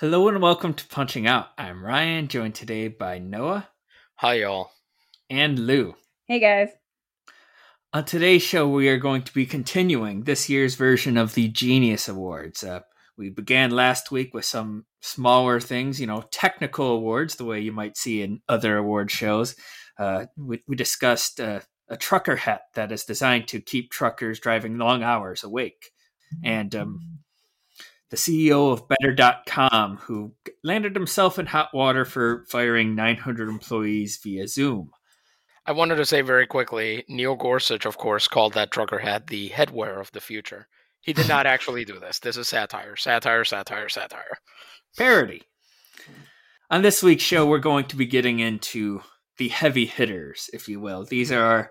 Hello and welcome to Punching Out. I'm Ryan, joined today by Noah Hi, y'all. and Lou. Hey guys. On today's show, we are going to be continuing this year's version of the Genius Awards. Uh, we began last week with some smaller things, you know, technical awards, the way you might see in other award shows. Uh, we, we discussed uh, a trucker hat that is designed to keep truckers driving long hours awake. And um, the CEO of Better.com, who landed himself in hot water for firing 900 employees via Zoom. I wanted to say very quickly Neil Gorsuch, of course, called that trucker hat the headwear of the future. He did not actually do this. This is satire, satire, satire, satire. Parody. On this week's show, we're going to be getting into the heavy hitters, if you will. These are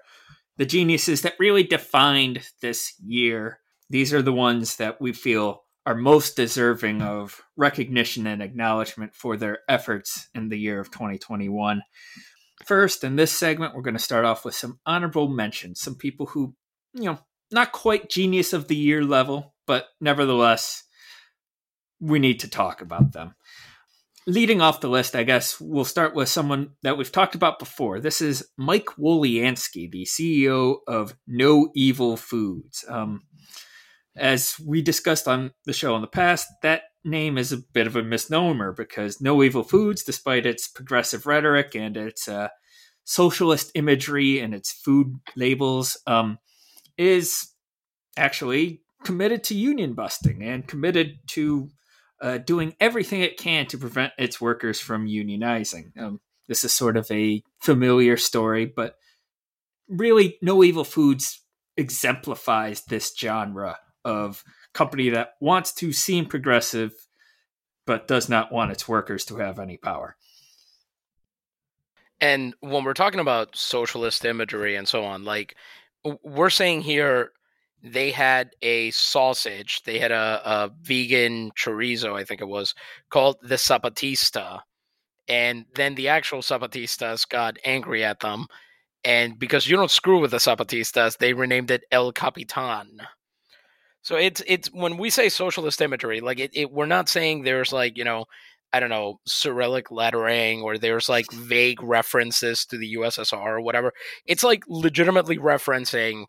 the geniuses that really defined this year. These are the ones that we feel are most deserving of recognition and acknowledgement for their efforts in the year of 2021. First, in this segment, we're going to start off with some honorable mentions, some people who, you know, not quite genius of the year level, but nevertheless, we need to talk about them. Leading off the list, I guess we'll start with someone that we've talked about before. This is Mike Woliansky, the CEO of No Evil Foods. Um, as we discussed on the show in the past, that name is a bit of a misnomer because No Evil Foods, despite its progressive rhetoric and its uh, socialist imagery and its food labels, um, is actually committed to union busting and committed to uh, doing everything it can to prevent its workers from unionizing. Um, this is sort of a familiar story, but really, No Evil Foods exemplifies this genre of company that wants to seem progressive but does not want its workers to have any power. And when we're talking about socialist imagery and so on, like we're saying here, they had a sausage, they had a, a vegan chorizo, I think it was, called the Zapatista. And then the actual Zapatistas got angry at them. And because you don't screw with the Zapatistas, they renamed it El Capitan. So it's it's when we say socialist imagery, like it, it, we're not saying there's like you know I don't know Cyrillic lettering or there's like vague references to the USSR or whatever. It's like legitimately referencing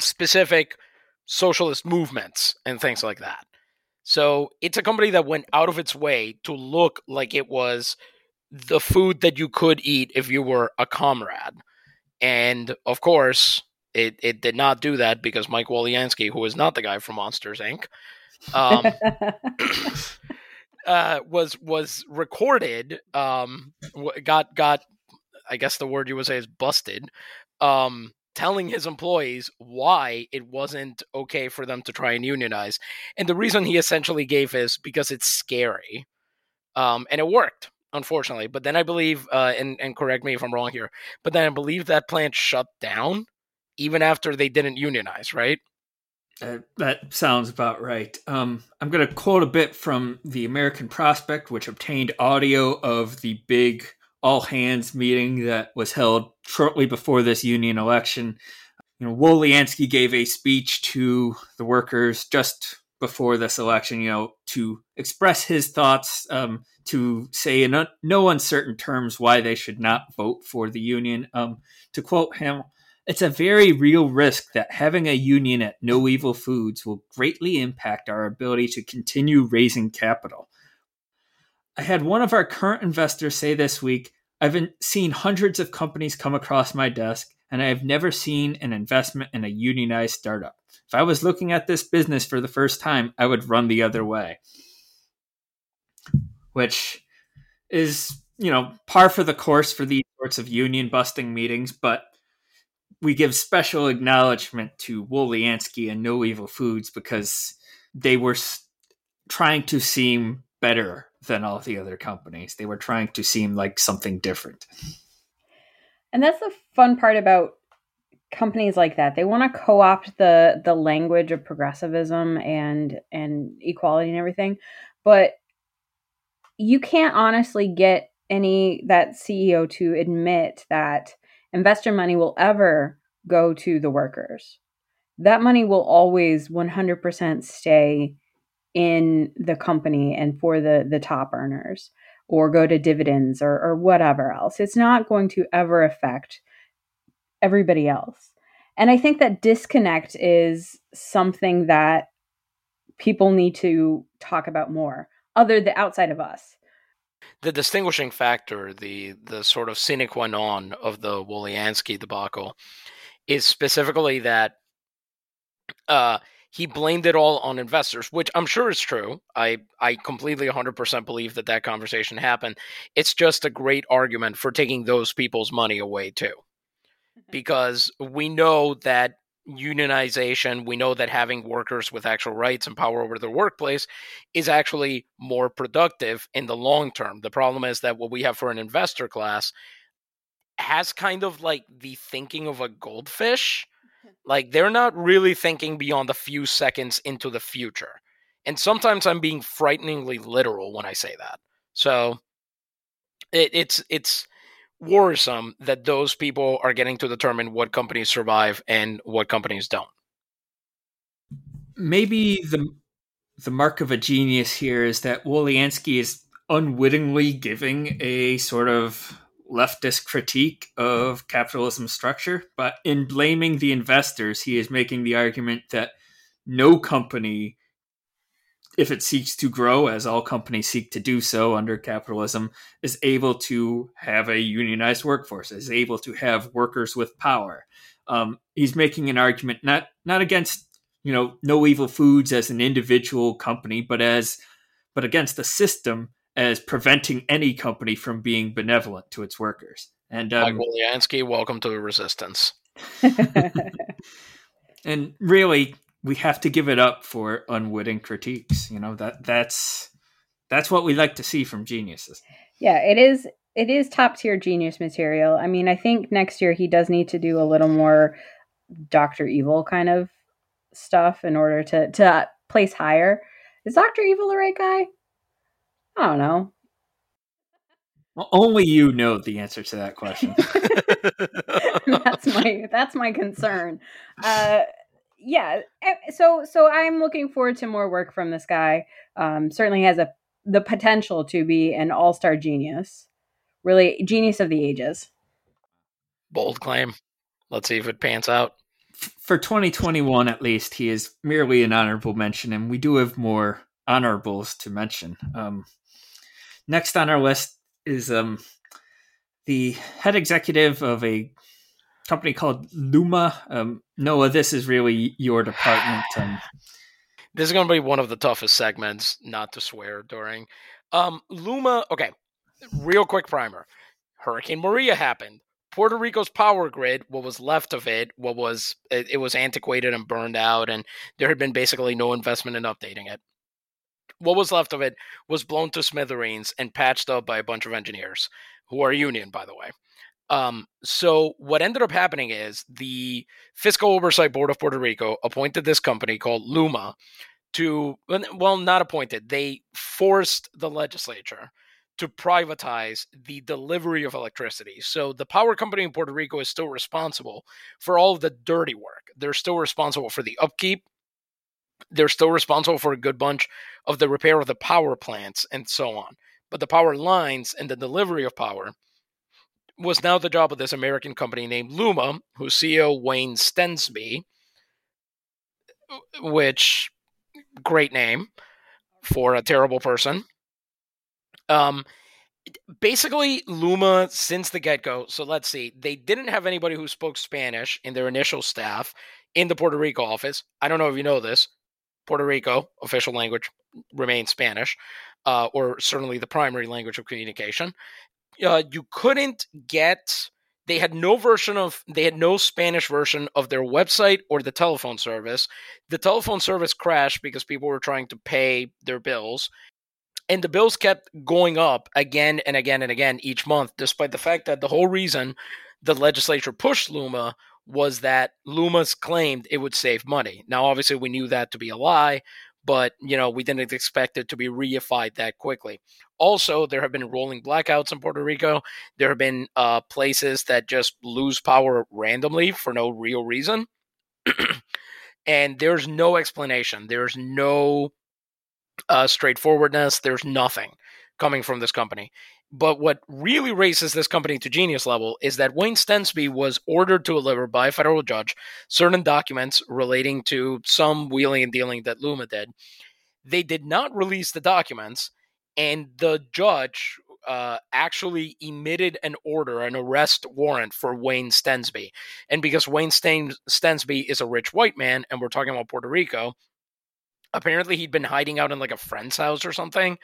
specific socialist movements and things like that. So it's a company that went out of its way to look like it was the food that you could eat if you were a comrade. And of course, it, it did not do that because Mike Woliansky, who is not the guy from Monsters Inc., um, uh, was was recorded. Um, got got I guess the word you would say is busted. Um, telling his employees why it wasn't okay for them to try and unionize, and the reason he essentially gave is because it's scary. Um, and it worked unfortunately. But then I believe, uh, and and correct me if I'm wrong here, but then I believe that plant shut down even after they didn't unionize, right? Uh, that sounds about right. Um, I'm going to quote a bit from the American Prospect, which obtained audio of the big all hands meeting that was held shortly before this union election. You know, Woliansky gave a speech to the workers just before this election, you know, to express his thoughts, um, to say in un- no uncertain terms why they should not vote for the union. Um, to quote him, it's a very real risk that having a union at No Evil Foods will greatly impact our ability to continue raising capital. I had one of our current investors say this week I've seen hundreds of companies come across my desk, and I have never seen an investment in a unionized startup. If I was looking at this business for the first time, I would run the other way. Which is, you know, par for the course for these sorts of union busting meetings, but we give special acknowledgement to Woliansky and No Evil Foods because they were trying to seem better than all the other companies. They were trying to seem like something different. And that's the fun part about companies like that. They want to co-opt the the language of progressivism and and equality and everything, but you can't honestly get any that CEO to admit that investor money will ever go to the workers. That money will always 100% stay in the company and for the the top earners or go to dividends or, or whatever else. It's not going to ever affect everybody else. And I think that disconnect is something that people need to talk about more, other than outside of us. The distinguishing factor, the the sort of sine qua non of the Woliansky debacle, is specifically that uh, he blamed it all on investors, which I'm sure is true. I I completely 100% believe that that conversation happened. It's just a great argument for taking those people's money away too. Mm-hmm. Because we know that unionization, we know that having workers with actual rights and power over their workplace is actually more productive in the long term. The problem is that what we have for an investor class has kind of like the thinking of a goldfish like they're not really thinking beyond a few seconds into the future. And sometimes I'm being frighteningly literal when I say that. So it, it's it's worrisome that those people are getting to determine what companies survive and what companies don't. Maybe the the mark of a genius here is that Woliansky is unwittingly giving a sort of leftist critique of capitalism structure, but in blaming the investors, he is making the argument that no company, if it seeks to grow, as all companies seek to do so under capitalism, is able to have a unionized workforce, is able to have workers with power. Um, he's making an argument not not against you know no evil foods as an individual company, but as but against the system as preventing any company from being benevolent to its workers. And um, Mike Woliansky, welcome to the resistance. and really, we have to give it up for unwitting critiques. You know that that's that's what we like to see from geniuses. Yeah, it is. It is top tier genius material. I mean, I think next year he does need to do a little more Doctor Evil kind of stuff in order to to place higher. Is Doctor Evil the right guy? I don't know. Well, only you know the answer to that question. that's my that's my concern. Uh, yeah. Eh, so so I'm looking forward to more work from this guy. Um, certainly has a the potential to be an all star genius, really genius of the ages. Bold claim. Let's see if it pans out. For 2021, at least, he is merely an honorable mention, and we do have more honorables to mention. Um, Next on our list is um, the head executive of a company called Luma. Um, Noah, this is really your department. This is going to be one of the toughest segments not to swear during. Um, Luma, okay, real quick primer. Hurricane Maria happened. Puerto Rico's power grid, what was left of it, what was it, it was antiquated and burned out, and there had been basically no investment in updating it what was left of it was blown to smithereens and patched up by a bunch of engineers who are union, by the way. Um, so what ended up happening is the Fiscal Oversight Board of Puerto Rico appointed this company called Luma to, well, not appointed. They forced the legislature to privatize the delivery of electricity. So the power company in Puerto Rico is still responsible for all of the dirty work. They're still responsible for the upkeep, they're still responsible for a good bunch of the repair of the power plants and so on. But the power lines and the delivery of power was now the job of this American company named Luma, whose CEO Wayne Stensby, which great name for a terrible person. Um, basically Luma since the get go. So let's see, they didn't have anybody who spoke Spanish in their initial staff in the Puerto Rico office. I don't know if you know this. Puerto Rico, official language remains Spanish, uh, or certainly the primary language of communication. Uh, you couldn't get They had no version of they had no Spanish version of their website or the telephone service. The telephone service crashed because people were trying to pay their bills. And the bills kept going up again and again and again each month, despite the fact that the whole reason the legislature pushed Luma was that Luma's claimed it would save money. Now, obviously, we knew that to be a lie, but you know we didn't expect it to be reified that quickly. Also, there have been rolling blackouts in Puerto Rico. There have been uh, places that just lose power randomly for no real reason, and there's no explanation. There's no uh, straightforwardness. There's nothing coming from this company. But what really raises this company to genius level is that Wayne Stensby was ordered to deliver by a federal judge certain documents relating to some wheeling and dealing that Luma did. They did not release the documents, and the judge uh, actually emitted an order, an arrest warrant for Wayne Stensby. And because Wayne Stensby is a rich white man, and we're talking about Puerto Rico, apparently he'd been hiding out in like a friend's house or something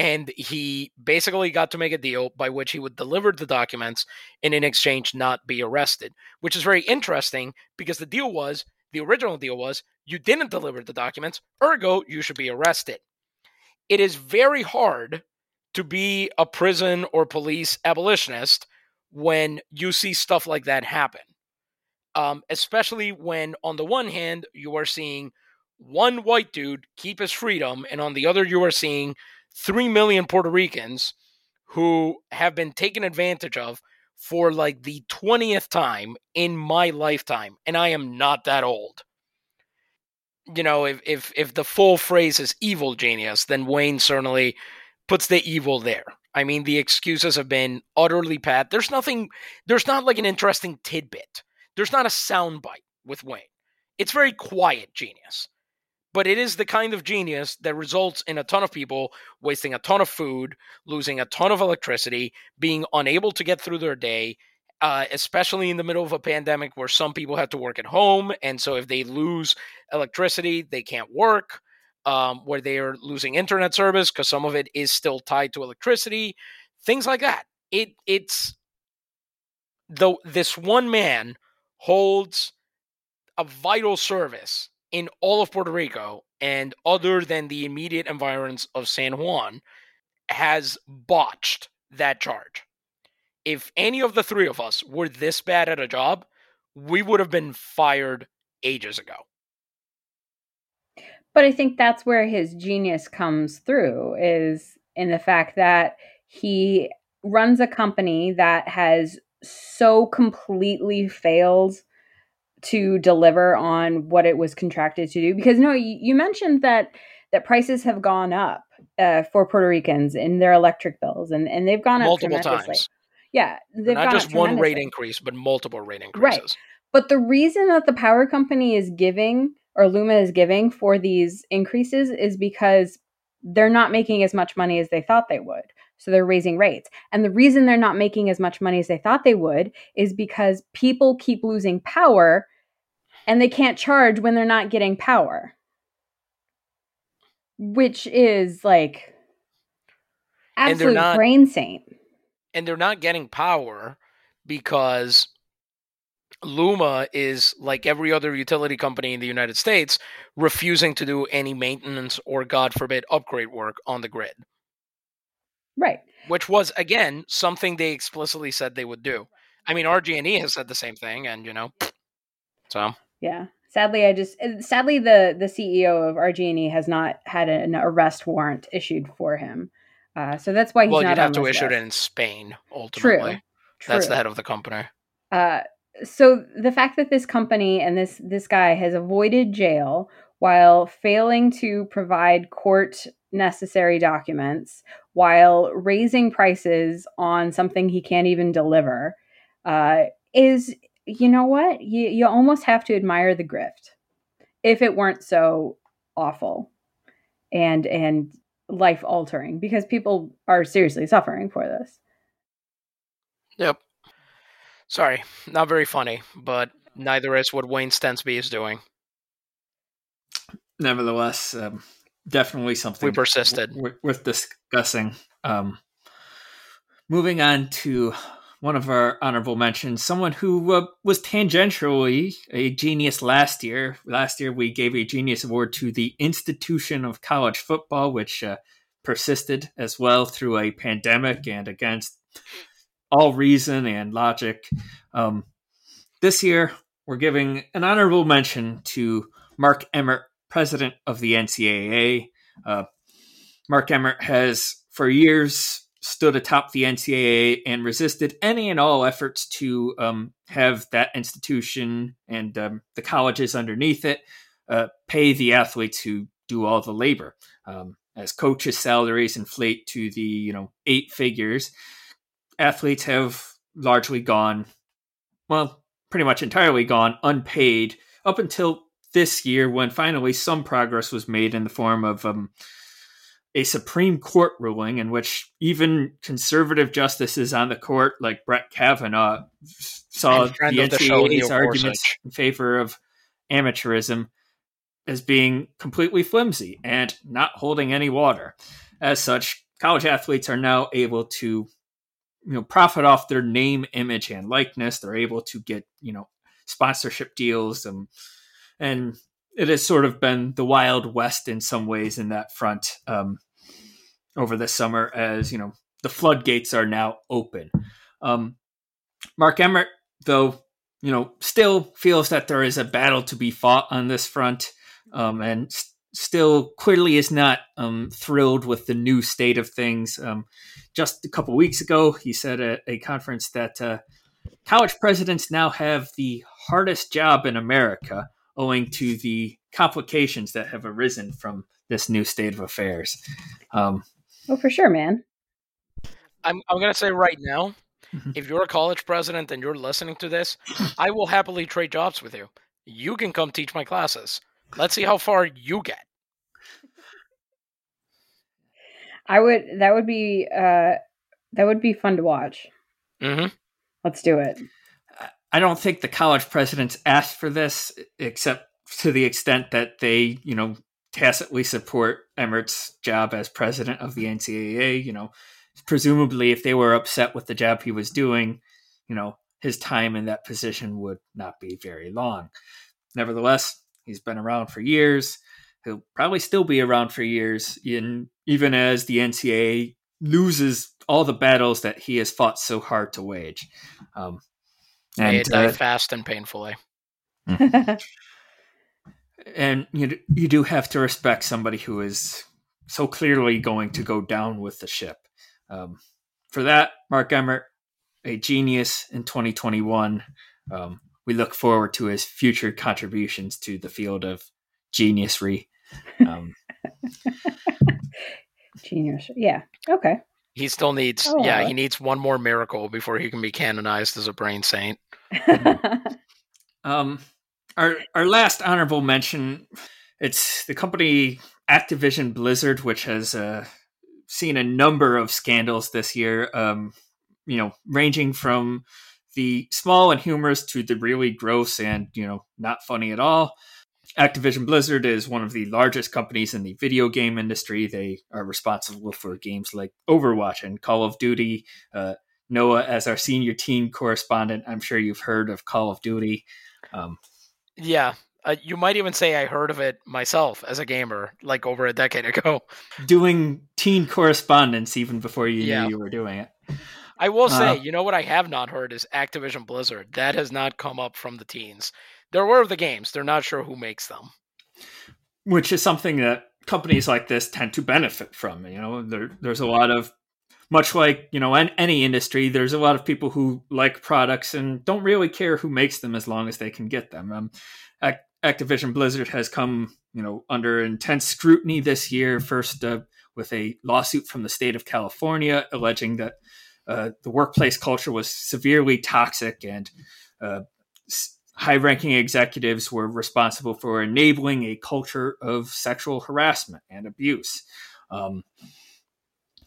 and he basically got to make a deal by which he would deliver the documents and in exchange not be arrested which is very interesting because the deal was the original deal was you didn't deliver the documents ergo you should be arrested. It is very hard to be a prison or police abolitionist when you see stuff like that happen um, especially when on the one hand you are seeing one white dude keep his freedom and on the other you are seeing 3 million Puerto Ricans who have been taken advantage of for like the 20th time in my lifetime and I am not that old. You know, if if if the full phrase is evil genius, then Wayne certainly puts the evil there. I mean, the excuses have been utterly pat. There's nothing there's not like an interesting tidbit. There's not a soundbite with Wayne. It's very quiet genius but it is the kind of genius that results in a ton of people wasting a ton of food, losing a ton of electricity, being unable to get through their day, uh, especially in the middle of a pandemic where some people have to work at home. And so if they lose electricity, they can't work, um, where they are losing internet service because some of it is still tied to electricity, things like that. It It's though this one man holds a vital service in all of Puerto Rico and other than the immediate environs of San Juan has botched that charge. If any of the three of us were this bad at a job, we would have been fired ages ago. But I think that's where his genius comes through is in the fact that he runs a company that has so completely failed to deliver on what it was contracted to do because no you, you mentioned that that prices have gone up uh, for Puerto Ricans in their electric bills and and they've gone multiple up multiple times. Yeah they've not just one rate increase but multiple rate increases. Right but the reason that the power company is giving or Luma is giving for these increases is because they're not making as much money as they thought they would so they're raising rates. And the reason they're not making as much money as they thought they would is because people keep losing power and they can't charge when they're not getting power. Which is like absolute not, brain saint. And they're not getting power because Luma is like every other utility company in the United States refusing to do any maintenance or god forbid upgrade work on the grid. Right. Which was again something they explicitly said they would do. I mean, RG&E has said the same thing, and you know, so yeah. Sadly, I just sadly the the CEO of RG&E has not had an arrest warrant issued for him, uh, so that's why he's well, not. Well, you'd have to issue it in Spain ultimately. True. True. That's the head of the company. Uh, so the fact that this company and this this guy has avoided jail while failing to provide court necessary documents while raising prices on something he can't even deliver uh, is you know what? You, you almost have to admire the grift. If it weren't so awful and and life altering because people are seriously suffering for this. Yep. Sorry not very funny but neither is what wayne stensby is doing. Nevertheless um, definitely something we persisted w- worth discussing. Um, moving on to one of our honorable mentions, someone who uh, was tangentially a genius last year. Last year, we gave a genius award to the institution of college football, which uh, persisted as well through a pandemic and against all reason and logic. Um, this year, we're giving an honorable mention to Mark Emmert, president of the NCAA. Uh, Mark Emmert has, for years, stood atop the NCAA and resisted any and all efforts to um, have that institution and um, the colleges underneath it uh, pay the athletes who do all the labor. Um, as coaches' salaries inflate to the you know eight figures, athletes have largely gone, well, pretty much entirely gone unpaid up until this year when finally some progress was made in the form of um, a Supreme Court ruling in which even conservative justices on the court, like Brett Kavanaugh, saw the NCAA's arguments in favor of amateurism as being completely flimsy and not holding any water. As such, college athletes are now able to you know profit off their name image and likeness they're able to get you know sponsorship deals and and it has sort of been the wild west in some ways in that front um, over the summer as you know the floodgates are now open. Um, Mark Emmert, though, you know, still feels that there is a battle to be fought on this front, um, and s- still clearly is not um, thrilled with the new state of things. Um, just a couple weeks ago, he said at a conference that uh, college presidents now have the hardest job in America owing to the complications that have arisen from this new state of affairs. Um, oh, for sure, man. I'm, I'm going to say right now, mm-hmm. if you're a college president and you're listening to this, I will happily trade jobs with you. You can come teach my classes. Let's see how far you get. I would. That would be. Uh, that would be fun to watch. Mm-hmm. Let's do it. I don't think the college presidents asked for this, except to the extent that they, you know, tacitly support Emmert's job as president of the NCAA. You know, presumably, if they were upset with the job he was doing, you know, his time in that position would not be very long. Nevertheless, he's been around for years. He'll probably still be around for years, in even as the NCAA loses all the battles that he has fought so hard to wage. Um, and May die uh, fast and painfully. and you you do have to respect somebody who is so clearly going to go down with the ship. Um, for that, Mark Emmert, a genius in 2021. Um, we look forward to his future contributions to the field of geniusry. Um, Genius, yeah, okay. He still needs, oh, yeah, he needs one more miracle before he can be canonized as a brain saint. um, our our last honorable mention, it's the company Activision Blizzard, which has uh, seen a number of scandals this year. Um, you know, ranging from the small and humorous to the really gross and you know not funny at all. Activision Blizzard is one of the largest companies in the video game industry. They are responsible for games like Overwatch and Call of Duty. Uh, Noah, as our senior team correspondent, I'm sure you've heard of Call of Duty. Um, yeah, uh, you might even say I heard of it myself as a gamer, like over a decade ago. Doing teen correspondence even before you yeah. knew you were doing it. I will say, uh, you know what I have not heard is Activision Blizzard. That has not come up from the teens. They're aware of the games. They're not sure who makes them. Which is something that companies like this tend to benefit from. You know, there, there's a lot of, much like, you know, in any industry, there's a lot of people who like products and don't really care who makes them as long as they can get them. Um, Activision Blizzard has come, you know, under intense scrutiny this year. First, uh, with a lawsuit from the state of California alleging that uh, the workplace culture was severely toxic and uh, high ranking executives were responsible for enabling a culture of sexual harassment and abuse. Um,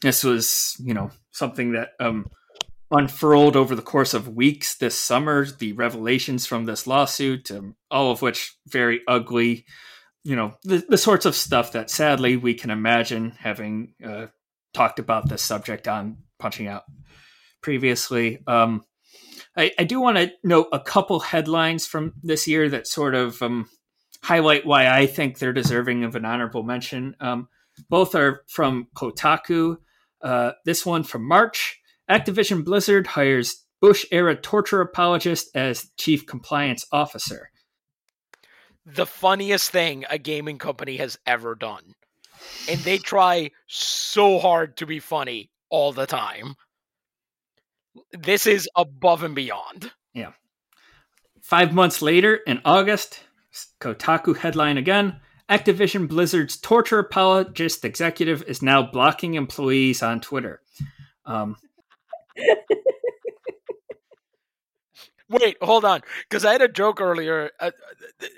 this was, you know, something that um, unfurled over the course of weeks this summer. The revelations from this lawsuit, um, all of which very ugly, you know, the, the, sorts of stuff that sadly we can imagine having uh, talked about this subject on Punching Out previously. Um, I, I, do want to note a couple headlines from this year that sort of um, highlight why I think they're deserving of an honorable mention. Um, both are from Kotaku. Uh, this one from March Activision Blizzard hires Bush era torture apologist as chief compliance officer. The funniest thing a gaming company has ever done. And they try so hard to be funny all the time. This is above and beyond. Yeah. Five months later, in August, Kotaku headline again Activision Blizzard's torture apologist executive is now blocking employees on Twitter. Um, Wait, hold on, because I had a joke earlier. Uh,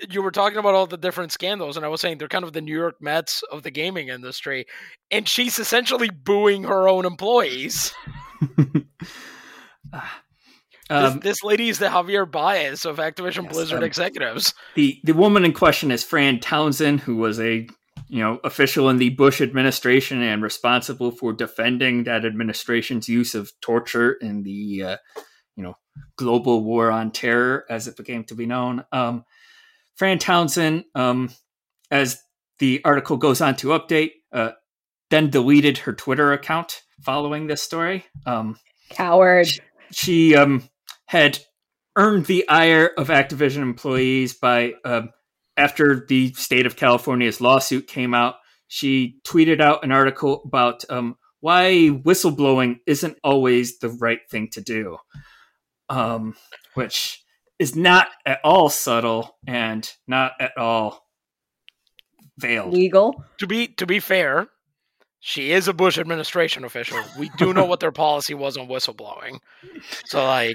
you were talking about all the different scandals, and I was saying they're kind of the New York Mets of the gaming industry, and she's essentially booing her own employees. Um, this, this, lady is the Javier Baez of Activision yes, Blizzard um, executives. The the woman in question is Fran Townsend, who was a you know official in the Bush administration and responsible for defending that administration's use of torture in the uh, you know global war on terror, as it became to be known. Um, Fran Townsend, um, as the article goes on to update, uh, then deleted her Twitter account following this story. Um, Coward. She, she um, had earned the ire of Activision employees by um, after the state of California's lawsuit came out. She tweeted out an article about um, why whistleblowing isn't always the right thing to do, um, which is not at all subtle and not at all veiled. Legal. To be to be fair, she is a Bush administration official. We do know what their policy was on whistleblowing. So like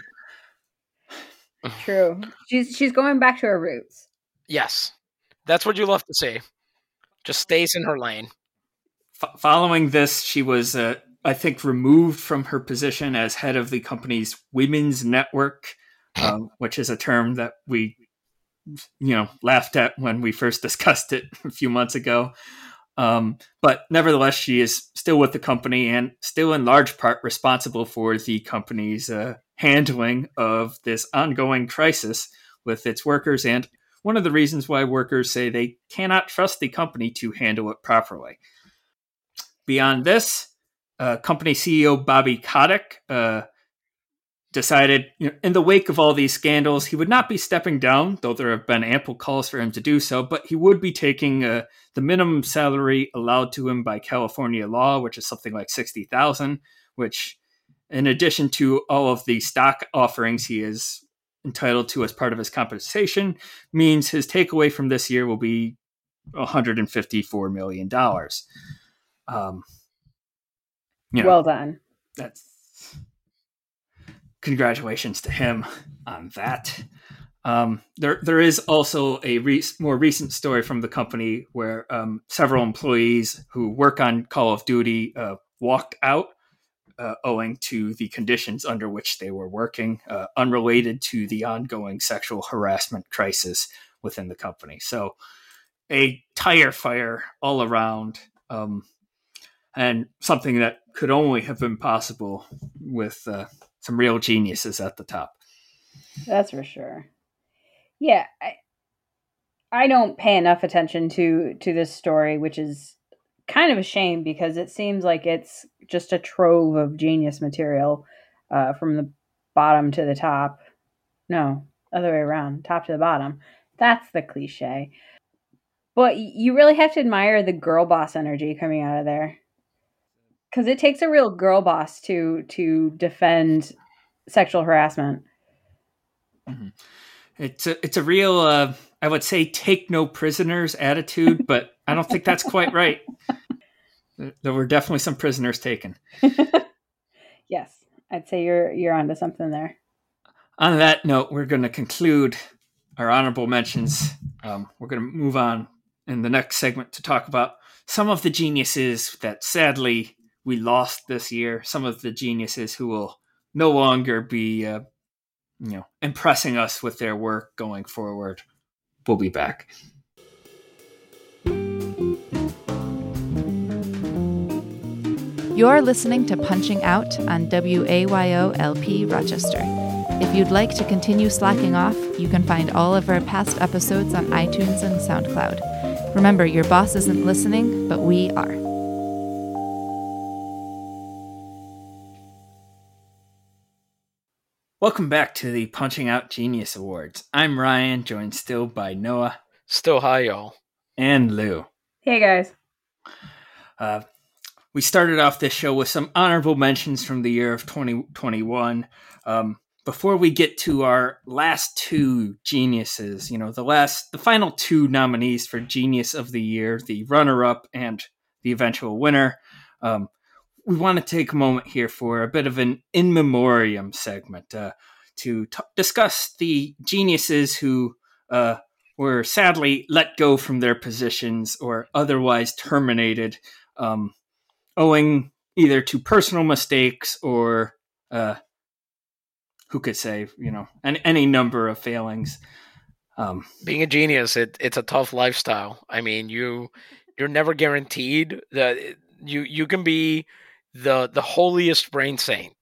True. She's she's going back to her roots. Yes. That's what you love to see. Just stays in her lane. F- following this, she was uh, I think removed from her position as head of the company's women's network, um, which is a term that we you know laughed at when we first discussed it a few months ago. Um, but nevertheless, she is still with the company and still in large part responsible for the company's uh, handling of this ongoing crisis with its workers and one of the reasons why workers say they cannot trust the company to handle it properly. Beyond this, uh, company CEO Bobby Kotick uh, decided, you know, in the wake of all these scandals, he would not be stepping down, though there have been ample calls for him to do so, but he would be taking uh, the minimum salary allowed to him by California law, which is something like sixty thousand, which in addition to all of the stock offerings he is entitled to as part of his compensation, means his takeaway from this year will be 154 million dollars. Um, you know, well done. That's congratulations to him on that. Um, there, there is also a re- more recent story from the company where um, several employees who work on Call of Duty uh, walked out uh, owing to the conditions under which they were working, uh, unrelated to the ongoing sexual harassment crisis within the company. So, a tire fire all around, um, and something that could only have been possible with uh, some real geniuses at the top. That's for sure. Yeah, I, I don't pay enough attention to to this story, which is kind of a shame because it seems like it's just a trove of genius material uh, from the bottom to the top. No, other way around, top to the bottom. That's the cliche. But you really have to admire the girl boss energy coming out of there. Cuz it takes a real girl boss to to defend sexual harassment. Mm-hmm. It's a it's a real uh, I would say take no prisoners attitude, but I don't think that's quite right. There were definitely some prisoners taken. yes, I'd say you're you're onto something there. On that note, we're going to conclude our honorable mentions. Um, we're going to move on in the next segment to talk about some of the geniuses that sadly we lost this year. Some of the geniuses who will no longer be, uh, you know, impressing us with their work going forward. We'll be back. You're listening to Punching Out on WAYOLP Rochester. If you'd like to continue slacking off, you can find all of our past episodes on iTunes and SoundCloud. Remember, your boss isn't listening, but we are. Welcome back to the Punching Out Genius Awards. I'm Ryan, joined still by Noah Still hi, y'all. and Lou. Hey guys. Uh, we started off this show with some honorable mentions from the year of 2021. Um, before we get to our last two geniuses, you know, the last, the final two nominees for Genius of the Year, the runner up and the eventual winner, um, we want to take a moment here for a bit of an in memoriam segment uh, to t- discuss the geniuses who uh, were sadly let go from their positions or otherwise terminated, um, owing either to personal mistakes or uh, who could say, you know, any, any number of failings. Um, Being a genius, it, it's a tough lifestyle. I mean, you you're never guaranteed that you you can be the the holiest brain saint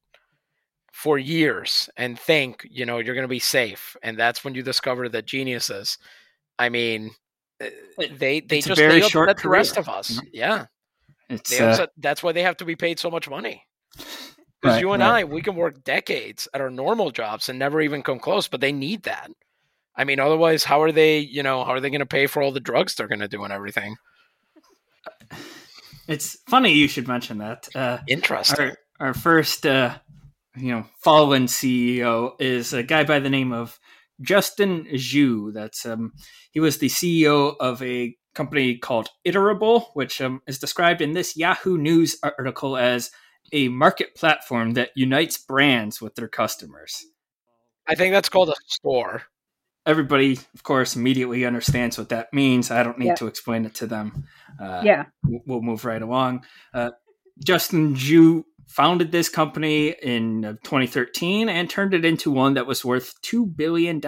for years and think you know you're going to be safe, and that's when you discover that geniuses. I mean, uh, they they It's just very they short upset the rest of us. know? Yeah, it's they uh, that's why they have to be paid so much money. Because Right, you and right. I, we can work decades at our normal jobs and never even come close, but they need that. I mean, otherwise, how are they, you know, how are they going to pay for all the drugs they're going to do and everything? It's funny you should mention that. Uh, Interesting. our our first uh, you know fallen CEO is a guy by the name of Justin Zhu. That's um he was the CEO of a company called Iterable, which um, is described in this Yahoo News article as a market platform that unites brands with their customers. I think that's called a store. Everybody, of course, immediately understands what that means. I don't need Yeah. to explain it to them. Uh, yeah. we'll move right along. Uh, Justin Zhu founded this company in uh, 2013 and turned it into one that was worth $2 billion.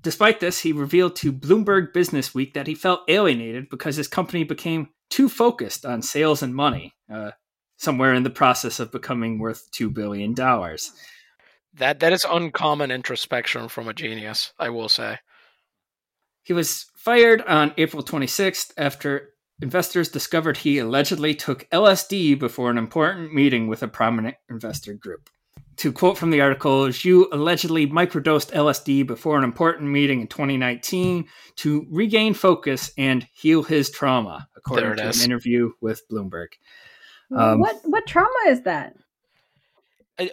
Despite this, he revealed to Bloomberg Business Week that he felt alienated because his company became too focused on sales and money, uh, somewhere in the process of becoming worth $2 billion. That that is uncommon introspection from a genius, I will say. He was fired on April 26th after investors discovered he allegedly took LSD before an important meeting with a prominent investor group. To quote from the article, Zhu allegedly microdosed LSD before an important meeting in 2019 to regain focus and heal his trauma, according to is. an interview with Bloomberg. Um, what what trauma is that? I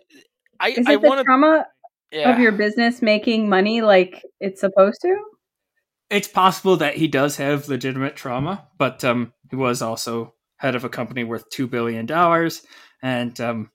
Is it I the want to trauma yeah. of your business making money like it's supposed to? It's possible that he does have legitimate trauma, but um, he was also head of a company worth two billion dollars, and um,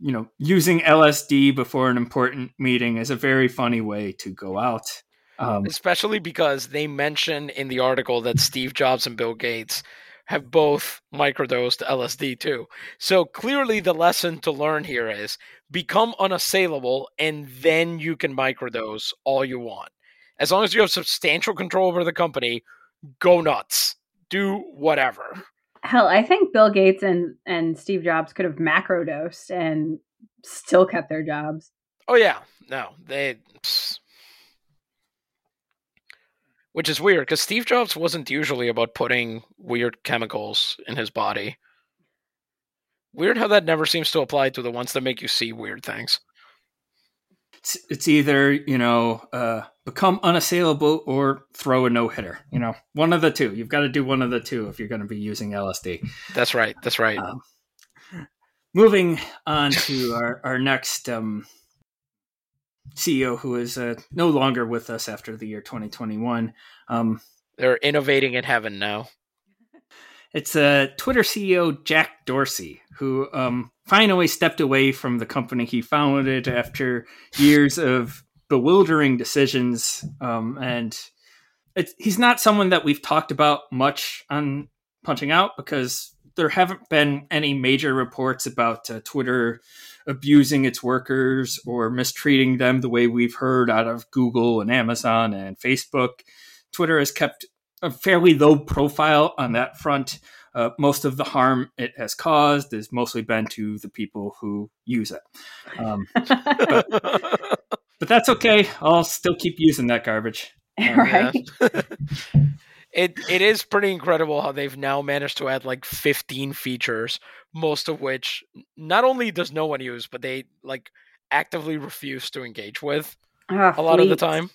you know, using LSD before an important meeting is a very funny way to go out. Um, especially because they mention in the article that Steve Jobs and Bill Gates have both microdosed LSD too. So clearly, the lesson to learn here is become unassailable, and then you can microdose all you want. As long as you have substantial control over the company, go nuts, do whatever. Hell, I think Bill Gates and and Steve Jobs could have macrodosed and still kept their jobs. Oh yeah, no, they. Which is weird because Steve Jobs wasn't usually about putting weird chemicals in his body. Weird how that never seems to apply to the ones that make you see weird things. it's, it's either you know uh, become unassailable or throw a no hitter. You know, one of the two. You've got to do one of the two if you're going to be using LSD. That's right. That's right. Um, moving on to our, our next um, CEO, who is uh, no longer with us after the year 2021. Um, They're innovating in heaven now. it's uh, Twitter CEO Jack Dorsey, who um, finally stepped away from the company he founded after years of bewildering decisions. Um, and it's, he's not someone that we've talked about much on Punching Out because there haven't been any major reports about uh, Twitter abusing its workers or mistreating them the way we've heard out of Google and Amazon and Facebook. Twitter has kept a fairly low profile on that front. uh, most of the harm it has caused has mostly been to the people who use it. Um, but, but, that's okay. I'll still keep using that garbage. right. it it is pretty incredible how they've now managed to add like 15 features, most of which not only does no one use, but they like actively refuse to engage with oh, a lot of the time.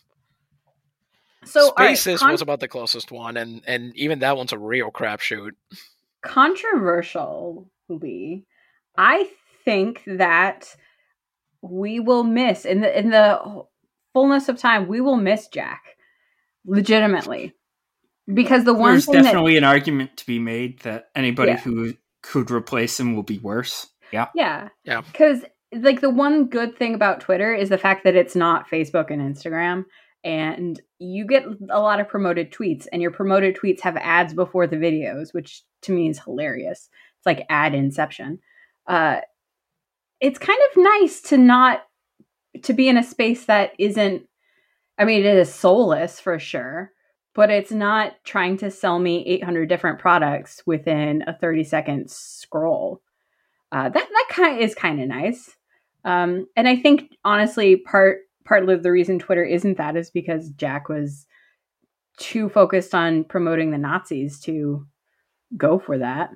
So Spaces right, con- was about the closest one, and and even that one's a real crapshoot. Controversial, Lee. I think that we will miss in the in the fullness of time. We will miss Jack, legitimately, because the one there's definitely that, an argument to be made that anybody yeah. who could replace him will be worse. Yeah, yeah, yeah. Because like the one good thing about Twitter is the fact that it's not Facebook and Instagram and you get a lot of promoted tweets and your promoted tweets have ads before the videos which to me is hilarious it's like ad inception uh, it's kind of nice to not to be in a space that isn't i mean it is soulless for sure but it's not trying to sell me 800 different products within a 30 second scroll uh, that that kind of is kind of nice um, and i think honestly part part of the reason Twitter isn't that is because Jack was too focused on promoting the Nazis to go for that.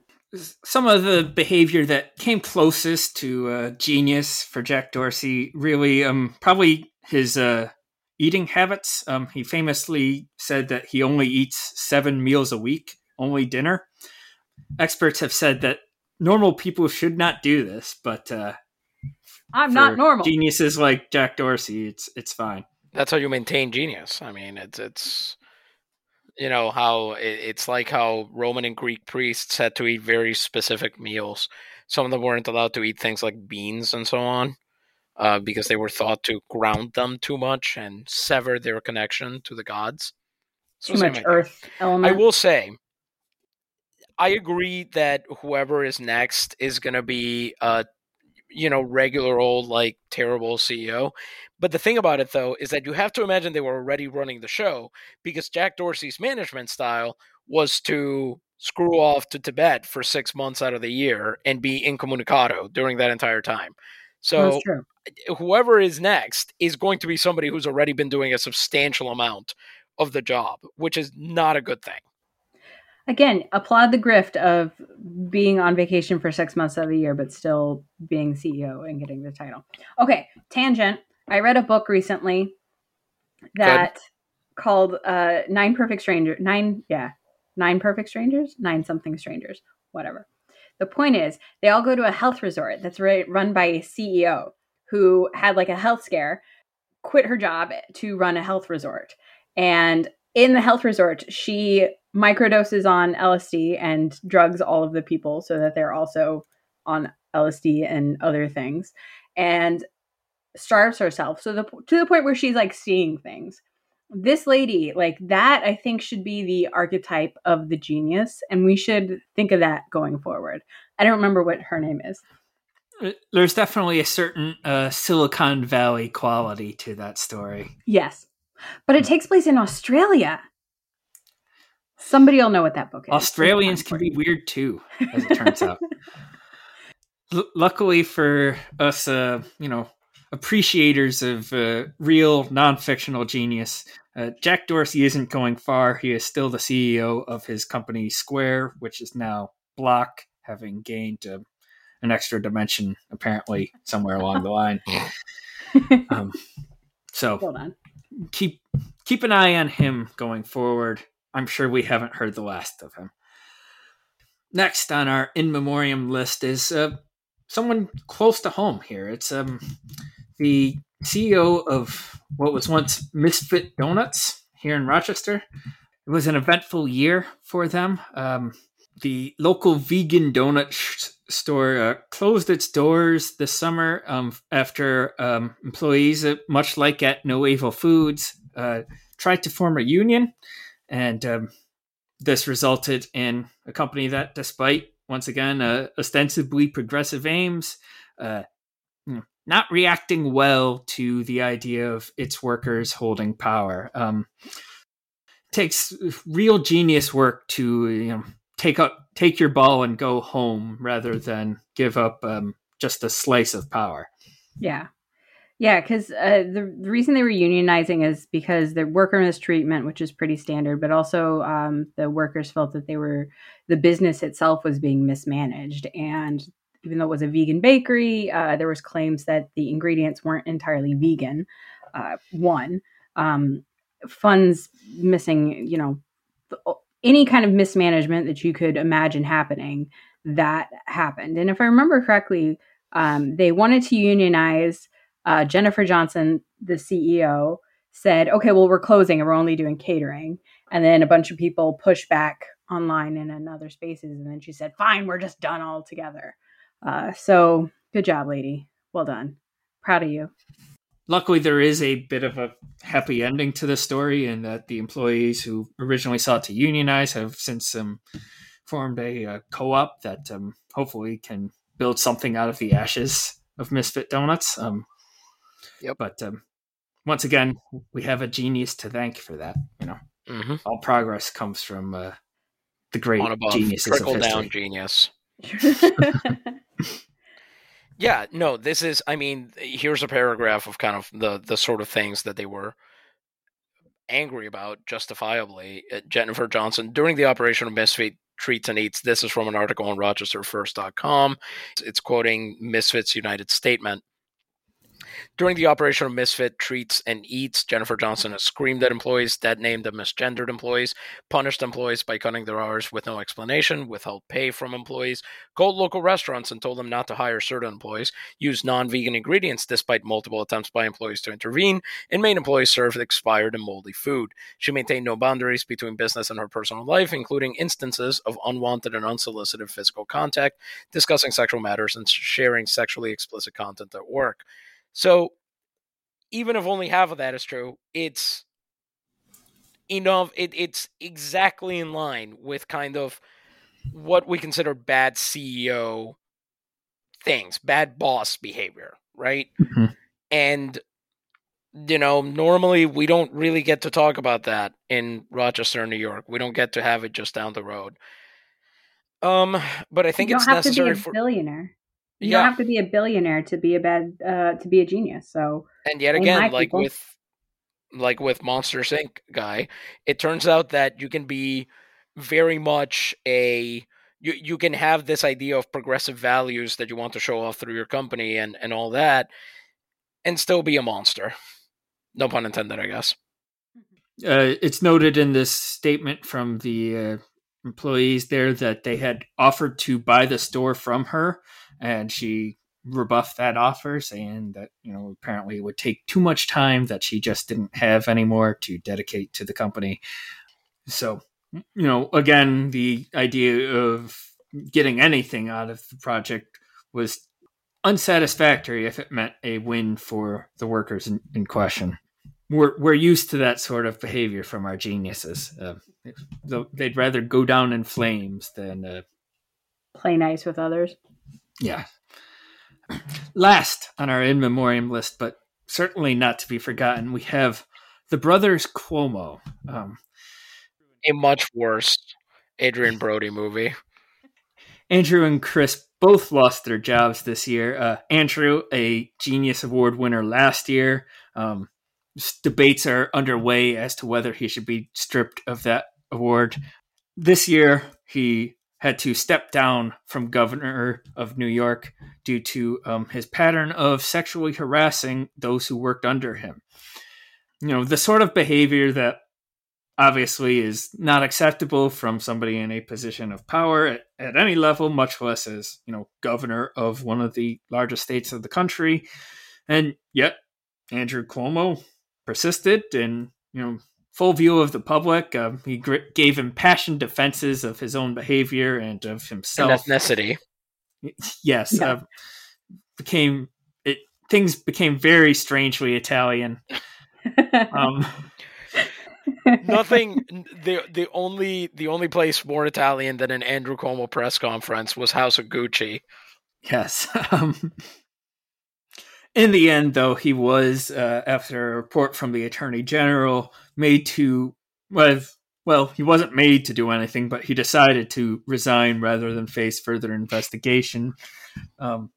Some of the behavior that came closest to uh, genius for Jack Dorsey really, um, probably his uh, eating habits. Um, he famously said that he only eats seven meals a week, only dinner. Experts have said that normal people should not do this, but uh, I'm not normal. Geniuses like Jack Dorsey, it's it's fine. That's how you maintain genius. I mean, it's it's you know how it's like how Roman and Greek priests had to eat very specific meals. Some of them weren't allowed to eat things like beans and so on, uh, because they were thought to ground them too much and sever their connection to the gods. So too much earth element. I will say, I agree that whoever is next is going to be a you know, regular old, like, terrible CEO. But the thing about it, though, is that you have to imagine they were already running the show because Jack Dorsey's management style was to screw off to Tibet for six months out of the year and be incommunicado during that entire time. So whoever is next is going to be somebody who's already been doing a substantial amount of the job, which is not a good thing again, applaud the grift of being on vacation for six months of the year, but still being CEO and getting the title. Okay, tangent. I read a book recently that Good. called uh, Nine Perfect Strangers. Nine, yeah, Nine Perfect Strangers, Nine Something Strangers, whatever. The point is, they all go to a health resort that's run by a CEO who had like a health scare, quit her job to run a health resort. And in the health resort, she microdoses on LSD and drugs all of the people so that they're also on LSD and other things and starves herself. So the to the point where she's like seeing things. This lady like that i think should be the archetype of the genius and we should think of that going forward. I don't remember what her name is there's definitely a certain uh, silicon valley quality to that story yes but it takes place in australia Somebody will know what that book is. Australians can be weird too, as it turns out. L- luckily for us, uh, you know, appreciators of uh, real non-fictional genius, uh, Jack Dorsey isn't going far. He is still the CEO of his company Square, which is now Block, having gained uh, an extra dimension apparently somewhere along the line. Um, so keep keep an eye on him going forward. I'm sure we haven't heard the last of him. Next on our in memoriam list is uh, someone close to home here. It's um, the CEO of what was once Misfit Donuts here in Rochester. It was an eventful year for them. Um, the local vegan donut sh- store uh, closed its doors this summer um, after um, employees, uh, much like at No Evil Foods, uh, tried to form a union and um, this resulted in a company that, despite once again uh, ostensibly progressive aims, uh, not reacting well to the idea of its workers holding power. Um, takes real genius work to you know take up take your ball and go home rather than give up um, just a slice of power. Yeah. Yeah, because uh, the, the reason they were unionizing is because the worker mistreatment, which is pretty standard, but also um, the workers felt that they were the business itself was being mismanaged, and even though it was a vegan bakery, uh, there was claims that the ingredients weren't entirely vegan. Uh, one, um, funds missing, you know, any kind of mismanagement that you could imagine happening that happened. And if I remember correctly, um, they wanted to unionize. Uh, Jennifer Johnson, the CEO, said, "Okay, well, we're closing and we're only doing catering." And then a bunch of people pushed back online and in other spaces, and then she said, "Fine, we're just done altogether." Uh, so good job, lady. Well done. Proud of you. Luckily, there is a bit of a happy ending to the story, in that the employees who originally sought to unionize have since um, formed a, a uh, co-op that um, hopefully can build something out of the ashes of Misfit Donuts. Um, yep. But um, once again, we have a genius to thank for that. You know, mm-hmm. all progress comes from uh, the great geniuses trickle of down genius. yeah, no, this is. I mean, here's a paragraph of kind of the the sort of things that they were angry about, justifiably. Uh, Jennifer Johnson during the operation of Misfit treats and eats. This is from an article on RochesterFirst.com. It's quoting Misfits United statement. During the operation Misfit Treats and Eats, Jennifer Johnson has screamed at employees, dead named them misgendered employees, punished employees by cutting their hours with no explanation, withheld pay from employees, called local restaurants and told them not to hire certain employees, used non vegan ingredients despite multiple attempts by employees to intervene, and made employees serve expired and moldy food. She maintained no boundaries between business and her personal life, including instances of unwanted and unsolicited physical contact, discussing sexual matters, and sharing sexually explicit content at work. So even if only half of that is true, it's enough. It, it's exactly in line with kind of what we consider bad CEO things, bad boss behavior, right? Mm-hmm. And you know, normally we don't really get to talk about that in Rochester, New York. We don't get to have it just down the road. Um, but I think you it's necessary for billionaire. You yeah. don't have to be a billionaire to be a bad uh, to be a genius. So and yet again, like people. with like with Monsters Inc. guy, it turns out that you can be very much a you you can have this idea of progressive values that you want to show off through your company and and all that, and still be a monster. No pun intended, I guess. Uh, it's noted in this statement from the uh, employees there that they had offered to buy the store from her and she rebuffed that offer, saying that you know apparently it would take too much time that she just didn't have anymore to dedicate to the company. So you know, again, the idea of getting anything out of the project was unsatisfactory if it meant a win for the workers in, in question. We're we're used to that sort of behavior from our geniuses. Uh, they'd rather go down in flames than uh, play nice with others. Yeah. Last on our in memoriam list, but certainly not to be forgotten, we have the brothers Cuomo. Um, a much worse Adrien Brody movie. Andrew and Chris both lost their jobs this year. Uh, Andrew, a Genius Award winner last year. Um, debates are underway as to whether he should be stripped of that award. This year, he had to step down from governor of New York due to um, his pattern of sexually harassing those who worked under him. You know, the sort of behavior that obviously is not acceptable from somebody in a position of power at, at any level, much less as, you know, governor of one of the largest states of the country. And yet, Andrew Cuomo persisted and, you know, full view of the public. Um, he gr- gave impassioned defenses of his own behavior and of himself. And ethnicity. Yes, yeah. uh, became it. Things became very strangely Italian. um, Nothing. The the only the only place more Italian than an Andrew Cuomo press conference was House of Gucci. Yes. Um, in the end, though, he was, uh, after a report from the attorney general, made to was well, he wasn't made to do anything, but he decided to resign rather than face further investigation. Um,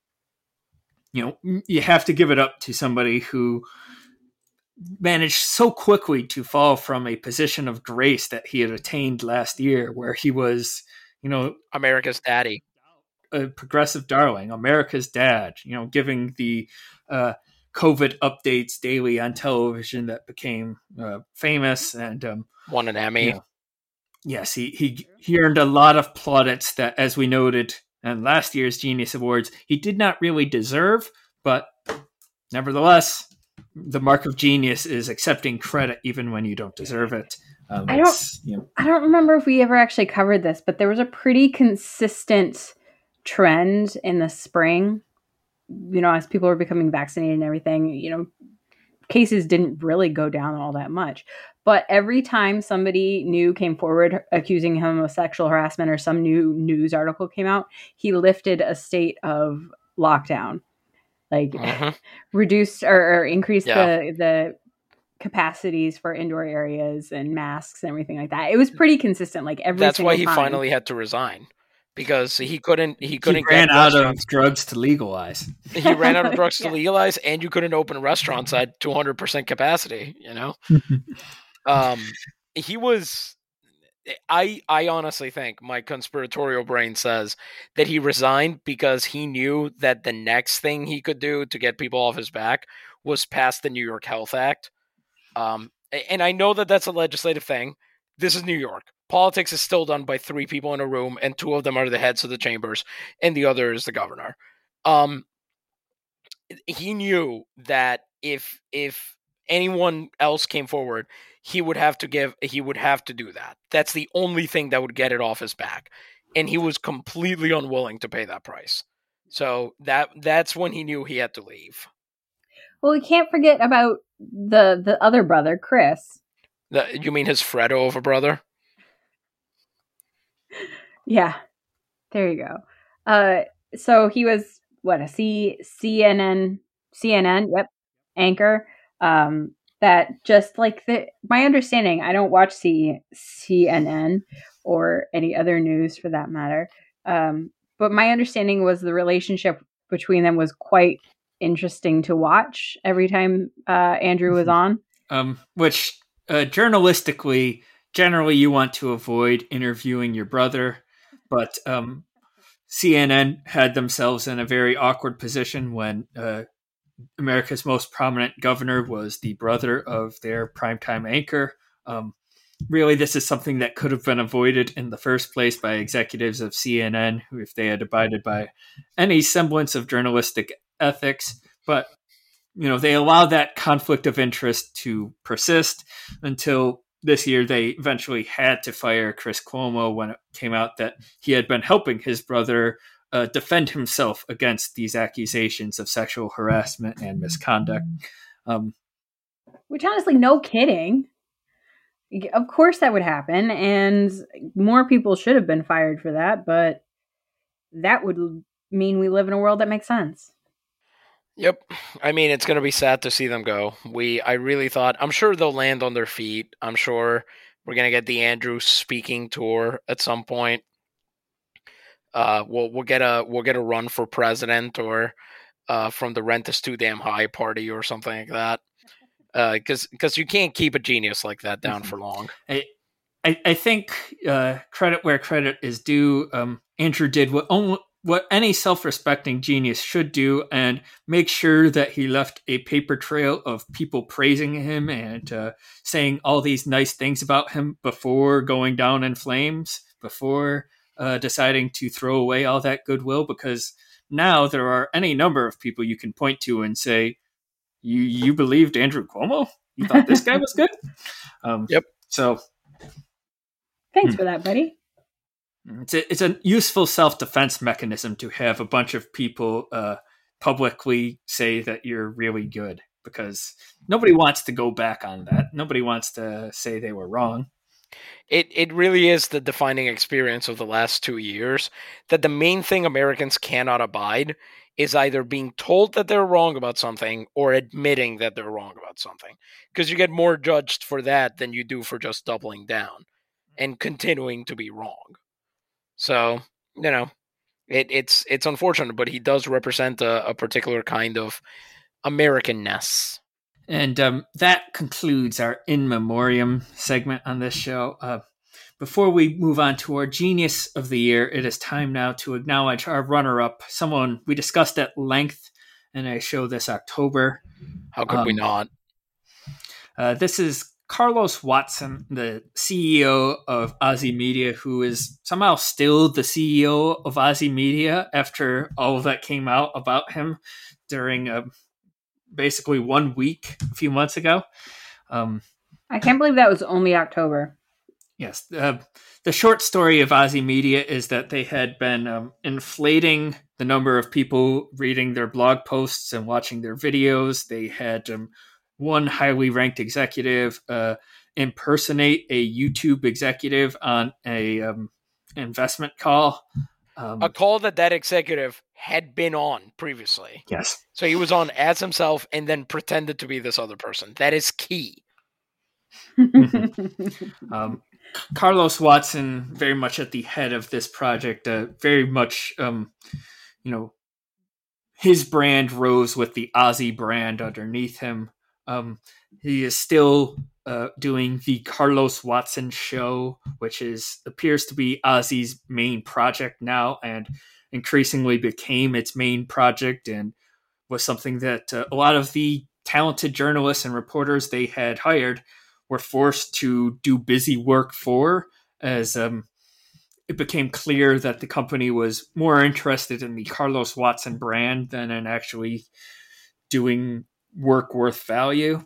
you know, you have to give it up to somebody who managed so quickly to fall from a position of grace that he had attained last year, where he was, you know, America's daddy, a progressive darling, America's dad, you know, giving the uh, COVID updates daily on television that became uh, famous and um, won an Emmy. You know, yes, he, he he earned a lot of plaudits that, as we noted in last year's Genius Awards, he did not really deserve, but nevertheless, the mark of genius is accepting credit even when you don't deserve it. Um, I don't. You know. I don't remember if we ever actually covered this, but there was a pretty consistent trend in the spring. You know, as people were becoming vaccinated and everything, you know, cases didn't really go down all that much. But every time somebody new came forward accusing him of sexual harassment or some new news article came out, he lifted a state of lockdown like uh-huh. reduced or, or increased yeah. the the capacities for indoor areas and masks and everything like that. It was pretty consistent. Like every that's why he time. finally had to resign because he couldn't he couldn't he ran out of drugs to legalize. He ran out of drugs to legalize, and you couldn't open restaurants at two hundred percent capacity. You know, um, he was I I honestly think my conspiratorial brain says that he resigned because he knew that the next thing he could do to get people off his back was pass the New York Health Act. Um, and I know that that's a legislative thing. This is New York. Politics is still done by three people in a room, and two of them are the heads of the chambers, and the other is the governor. Um, he knew that if if anyone else came forward, he would have to give he would have to do that. That's the only thing that would get it off his back. And he was completely unwilling to pay that price. So that that's when he knew he had to leave. Well, we can't forget about the the other brother, Chris. The, you mean his Fredo of a brother? Yeah. There you go. Uh so he was what a C CNN CNN, yep, anchor. Um that just like the my understanding i don't watch C, cnn or any other news for that matter um, but my understanding was the relationship between them was quite interesting to watch every time uh, andrew was on um, which uh, journalistically generally you want to avoid interviewing your brother but um, cnn had themselves in a very awkward position when uh, America's most prominent governor was the brother of their primetime anchor. Um, really, this is something that could have been avoided in the first place by executives of CNN, who, if they had abided by any semblance of journalistic ethics. But you know, they allowed that conflict of interest to persist until this year they eventually had to fire Chris Cuomo when it came out that he had been helping his brother uh, defend himself against these accusations of sexual harassment and misconduct. Um, Which, honestly, no kidding. Of course, that would happen, and more people should have been fired for that. But that would mean we live in a world that makes sense. Yep. I mean, it's going to be sad to see them go. We, I really thought, I'm sure they'll land on their feet. I'm sure we're going to get the Andrew speaking tour at some point uh, we'll we'll get a we'll get a run for president or uh, from the rent is too damn high party or something like that. Because uh, because you can't keep a genius like that down for long. I I, I think uh, credit where credit is due. Um, Andrew did what only, what any self-respecting genius should do and make sure that he left a paper trail of people praising him and uh, saying all these nice things about him before going down in flames before uh, deciding to throw away all that goodwill because now there are any number of people you can point to and say, "You you believed Andrew Cuomo? You thought this guy was good?" Um, yep. So, thanks hmm. for that, buddy. It's a, it's a useful self defense mechanism to have a bunch of people uh, publicly say that you're really good because nobody wants to go back on that. Nobody wants to say they were wrong it it really is the defining experience of the last two years that the main thing Americans cannot abide is either being told that they're wrong about something or admitting that they're wrong about something because you get more judged for that than you do for just doubling down and continuing to be wrong. So, you know, it, it's it's unfortunate, but he does represent a, a particular kind of Americanness. And um, that concludes our in memoriam segment on this show. Uh, before we move on to our genius of the year, it is time now to acknowledge our runner up, someone we discussed at length in a show this October. How could um, we not? Uh, this is Carlos Watson, the CEO of Ozy Media, who is somehow still the CEO of Ozy Media after all of that came out about him during uh, basically one week a few months ago. Um, I can't believe that was only October. Yes. Uh, the short story of Ozy Media is that they had been um, inflating the number of people reading their blog posts and watching their videos. They had um, one highly ranked executive uh, impersonate a YouTube executive on a um, investment call. Um, a call that that executive had been on previously. Yes. So he was on as himself and then pretended to be this other person. That is key. um, Carlos Watson, very much at the head of this project, uh, very much, um, you know, his brand rose with the Ozy brand underneath him. Um, he is still uh, doing the Carlos Watson show, which is appears to be Ozy's main project now, and increasingly became its main project, and was something that uh, a lot of the talented journalists and reporters they had hired were forced to do busy work for, as um, it became clear that the company was more interested in the Carlos Watson brand than in actually doing work worth value.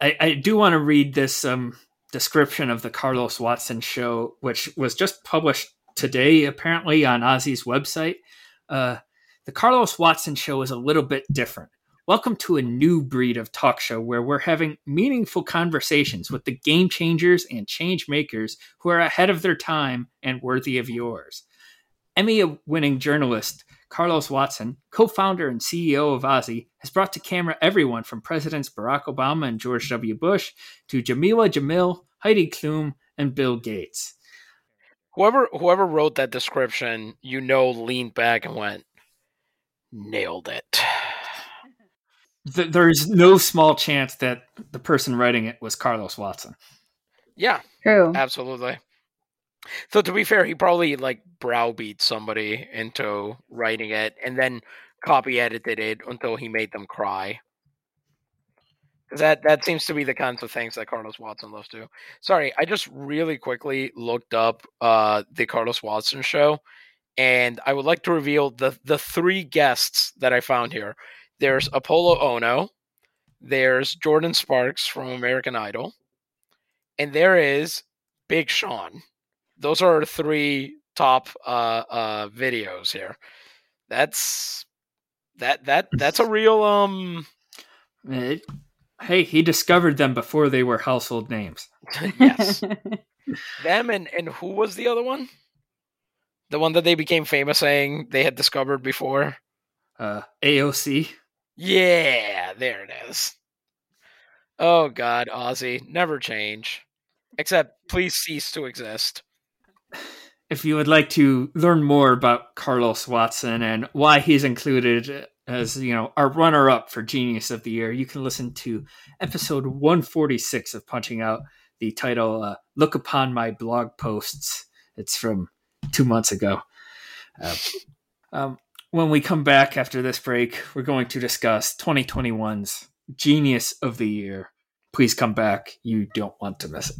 I, I do want to read this um, description of the Carlos Watson show, which was just published today, apparently, on Ozy's website. Uh, the Carlos Watson show is a little bit different. Welcome to a new breed of talk show where we're having meaningful conversations with the game changers and change makers who are ahead of their time and worthy of yours. Emmy winning journalist Carlos Watson, co founder and CEO of Ozy, has brought to camera everyone from Presidents Barack Obama and George W. Bush to Jameela Jamil, Heidi Klum, and Bill Gates. Whoever whoever wrote that description, you know, leaned back and went, nailed it. There's no small chance that the person writing it was Carlos Watson. Yeah, true, absolutely. So to be fair, he probably like browbeat somebody into writing it and then copy edited it until he made them cry. Because that, that seems to be the kinds of things that Carlos Watson loves to. Sorry, I just really quickly looked up uh, the Carlos Watson show, and I would like to reveal the the three guests that I found here. There's Apolo Ohno, there's Jordin Sparks from American Idol, and there is Big Sean those are three top uh, uh, videos here. That's that that that's a real um. It, hey, he discovered them before they were household names. yes, them and and who was the other one? The one that they became famous saying they had discovered before. Uh, AOC. Yeah, there it is. Oh God, Ozy, never change. Except please cease to exist if you would like to learn more about Carlos Watson and why he's included as you know our runner-up for Genius of the Year, you can listen to episode 146 of Punching Out. The title uh, "Look Upon My Blog Posts." It's from two months ago. Uh, um, when we come back after this break, we're going to discuss 2021's Genius of the Year. Please come back; you don't want to miss it.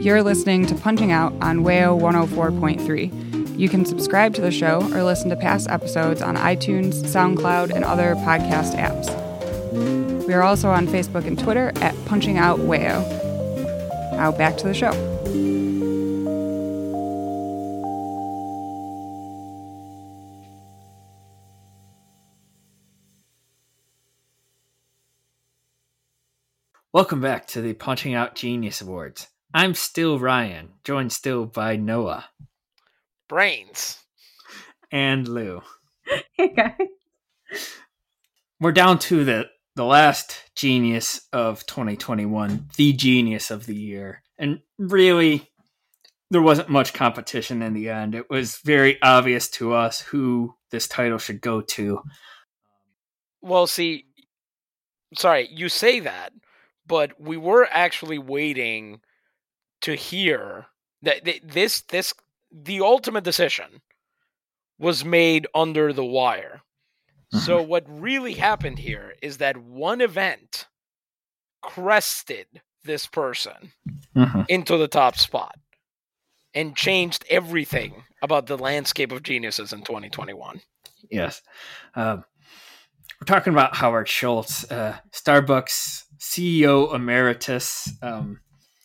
You're listening to Punching Out on WAYO 104.3. You can subscribe to the show or listen to past episodes on iTunes, SoundCloud, and other podcast apps. We are also on Facebook and Twitter at Punching Out WAYO. Now back to the show. Welcome back to the Punching Out Genius Awards. I'm still Ryan, joined still by Noah. Brains. And Lou. Hey guys. We're down to the the last genius of 2021, the genius of the year. And really, there wasn't much competition in the end. It was very obvious to us who this title should go to. Well, see, sorry, you say that, but we were actually waiting to hear that this this the ultimate decision was made under the wire. Mm-hmm. So what really happened here is that one event crested this person mm-hmm. into the top spot and changed everything about the landscape of geniuses in 2021. Yes. Um, we're talking about Howard Schultz, uh, Starbucks CEO emeritus, um,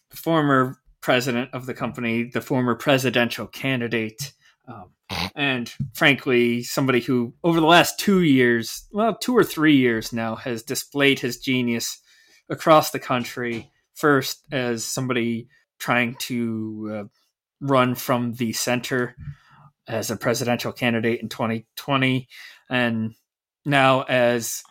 former president of the company, the former presidential candidate, um, and frankly, somebody who, over the last two years, well, two or three years now, has displayed his genius across the country. First, as somebody trying to uh, run from the center as a presidential candidate in 2020, and now as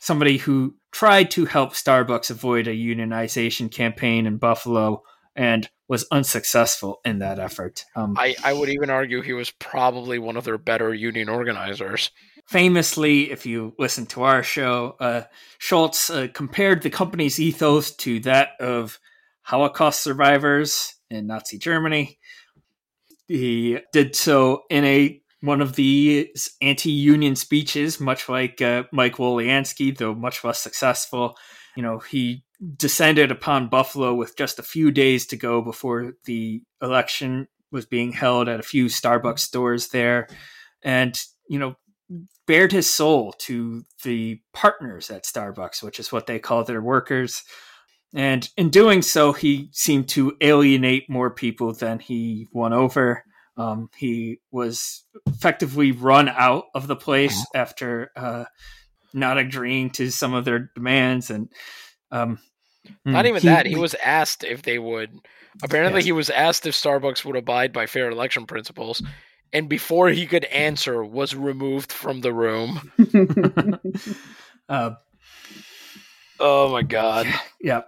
somebody who tried to help Starbucks avoid a unionization campaign in Buffalo and was unsuccessful in that effort. Um, I, I would even argue he was probably one of their better union organizers. Famously, if you listen to our show, uh, Schultz uh, compared the company's ethos to that of Holocaust survivors in Nazi Germany. He did so in a one of the anti-union speeches, much like uh, Mike Woliansky, though much less successful. You know, he descended upon Buffalo with just a few days to go before the election was being held at a few Starbucks stores there, and you know, bared his soul to the partners at Starbucks, which is what they call their workers. And in doing so, he seemed to alienate more people than he won over. Um, he was effectively run out of the place mm-hmm. after uh, not agreeing to some of their demands, and um, not even he, that. He was asked if they would. Apparently, yes. he was asked if Starbucks would abide by fair election principles, and before he could answer, was removed from the room. uh, oh my god! Yeah.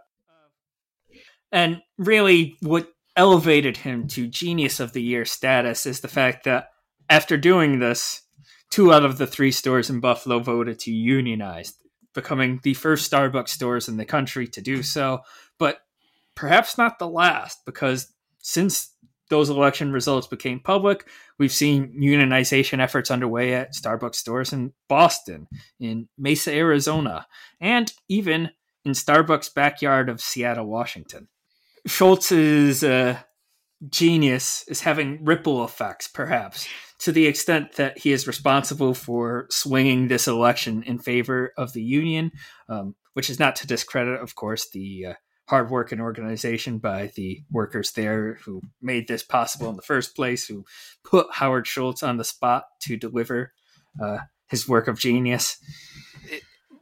And really, what elevated him to genius of the year status is the fact that after doing this, two out of the three stores in Buffalo voted to unionize, becoming the first Starbucks stores in the country to do so, but perhaps not the last, because since those election results became public, we've seen unionization efforts underway at Starbucks stores in Boston, in Mesa, Arizona, and even in Starbucks' backyard of Seattle, Washington. Schultz's uh, genius is having ripple effects, perhaps, to the extent that he is responsible for swinging this election in favor of the union, um, which is not to discredit, of course, the uh, hard work and organization by the workers there who made this possible in the first place, who put Howard Schultz on the spot to deliver uh, his work of genius.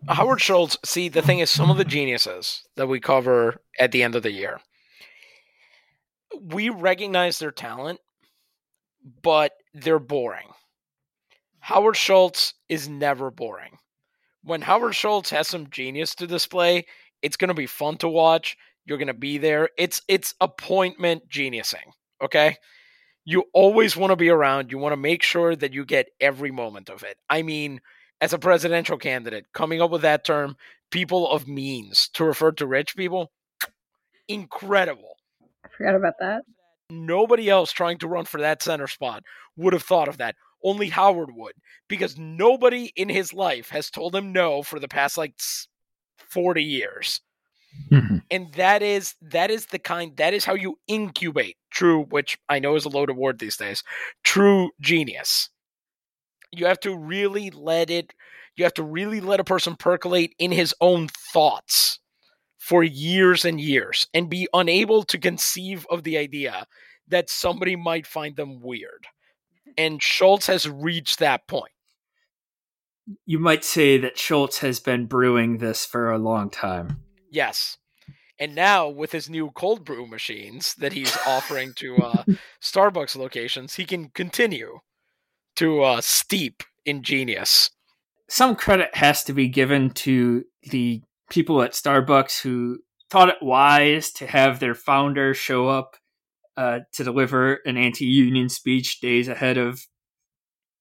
Howard Schultz, see, the thing is, some of the geniuses that we cover at the end of the year, we recognize their talent, but they're boring. Howard Schultz is never boring. When Howard Schultz has some genius to display, it's going to be fun to watch. You're going to be there. It's it's appointment geniusing, okay? You always want to be around. You want to make sure that you get every moment of it. I mean, as a presidential candidate, coming up with that term, people of means, to refer to rich people, incredible. Forgot about that. Nobody else trying to run for that center spot would have thought of that. Only Howard would, because nobody in his life has told him no for the past like 40 years. Mm-hmm. And that is that is the kind that is how you incubate true, which I know is a loaded word these days, true genius. You have to really let it you have to really let a person percolate in his own thoughts for years and years and be unable to conceive of the idea that somebody might find them weird. And Schultz has reached that point. You might say that Schultz has been brewing this for a long time. Yes. And now, with his new cold brew machines that he's offering to uh, Starbucks locations, he can continue to uh, steep in genius. Some credit has to be given to the people at Starbucks who thought it wise to have their founder show up uh, to deliver an anti-union speech days ahead of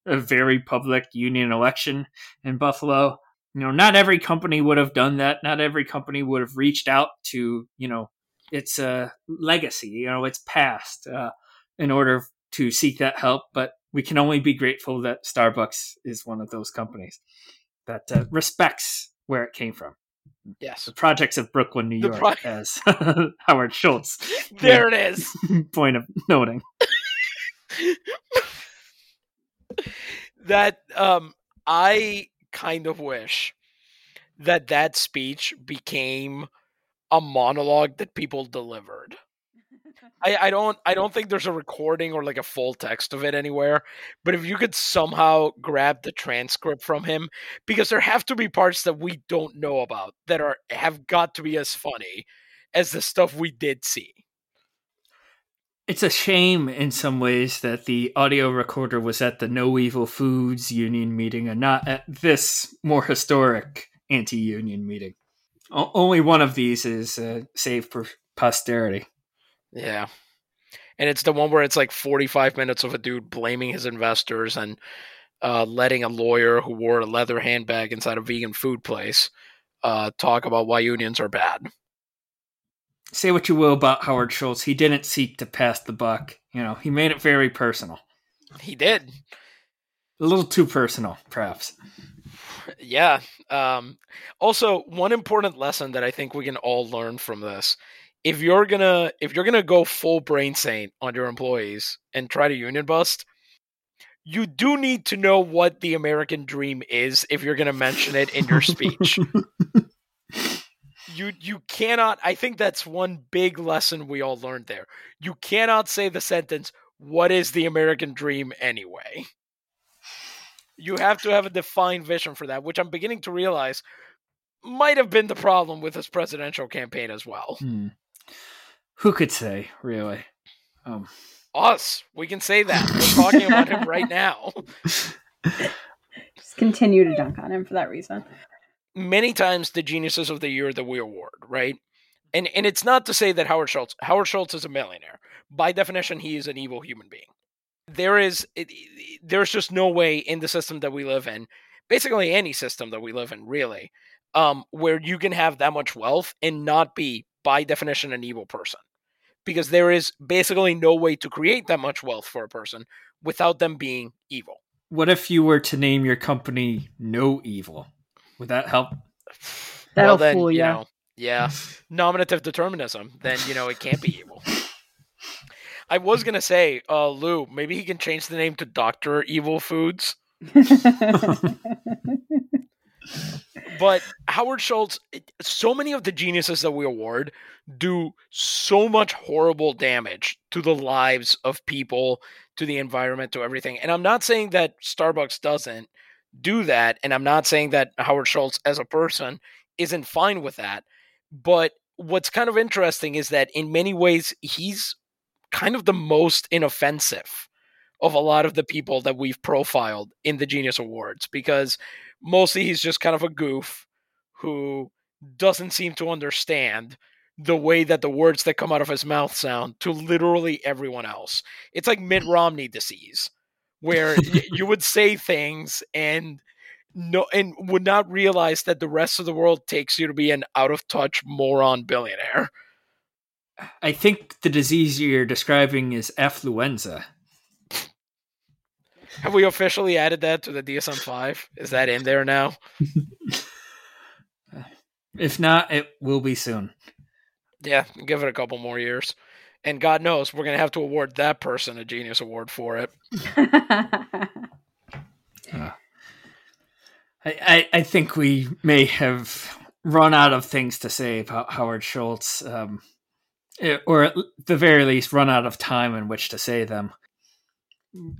a very public union election in Buffalo. You know, not every company would have done that. Not every company would have reached out to you know its uh, legacy, you know, its past, uh, in order to seek that help. But we can only be grateful that Starbucks is one of those companies that uh, respects where it came from. Yes. The projects of Brooklyn, New York, pro- as Howard Schultz There it is. point of noting. that um I kind of wish that that speech became a monologue that people delivered. I, I don't I don't think there's a recording or like a full text of it anywhere. But if you could somehow grab the transcript from him, because there have to be parts that we don't know about that are have got to be as funny as the stuff we did see. It's a shame in some ways that the audio recorder was at the No Evil Foods union meeting and not at this more historic anti union meeting. O- only one of these is uh, saved for posterity. Yeah. And it's the one where it's like 45 minutes of a dude blaming his investors and uh, letting a lawyer who wore a leather handbag inside a vegan food place uh, talk about why unions are bad. Say what you will about Howard Schultz, he didn't seek to pass the buck. You know, he made it very personal. He did. A little too personal, perhaps. Yeah. Um, also, one important lesson that I think we can all learn from this if you're gonna if you're gonna go full brain saint on your employees and try to union bust you do need to know what the american dream is if you're gonna mention it in your speech. You you cannot i think that's one big lesson we all learned there. You cannot say the sentence what is the american dream anyway? You have to have a defined vision for that which i'm beginning to realize might have been the problem with his presidential campaign as well. Hmm. Who could say, really? Um, us we can say that we're talking about him right now Just continue to dunk on him for that reason. many times the geniuses of the year that we award, right? And and it's not to say that Howard Schultz Howard Schultz is a millionaire. By definition, he is an evil human being. There is it, it- there's just no way in the system that we live in, basically any system that we live in, really, um, where you can have that much wealth and not be by definition an evil person. Because there is basically no way to create that much wealth for a person without them being evil. what if you were to name your company No Evil? Would that help? That'll well, then, fool you ya. know, yeah, nominative determinism. Then you know it can't be evil. I was gonna say, uh, Lou, maybe he can change the name to Doctor Evil Foods. But Howard Schultz, so many of the geniuses that we award do so much horrible damage to the lives of people, to the environment, to everything. And I'm not saying that Starbucks doesn't do that, and I'm not saying that Howard Schultz as a person isn't fine with that. But what's kind of interesting is that in many ways he's kind of the most inoffensive of a lot of the people that we've profiled in the Genius Awards because mostly he's just kind of a goof who doesn't seem to understand the way that the words that come out of his mouth sound to literally everyone else. It's like Mitt Romney disease, where y- you would say things and no and would not realize that the rest of the world takes you to be an out of touch moron billionaire. I think the disease you're describing is affluenza. Have we officially added that to the DSM five? Is that in there now? If not, it will be soon. Yeah, give it a couple more years. And God knows we're gonna have to award that person a genius award for it. I, I, I think we may have run out of things to say about Howard Schultz, um, eh, or at the very least, run out of time in which to say them.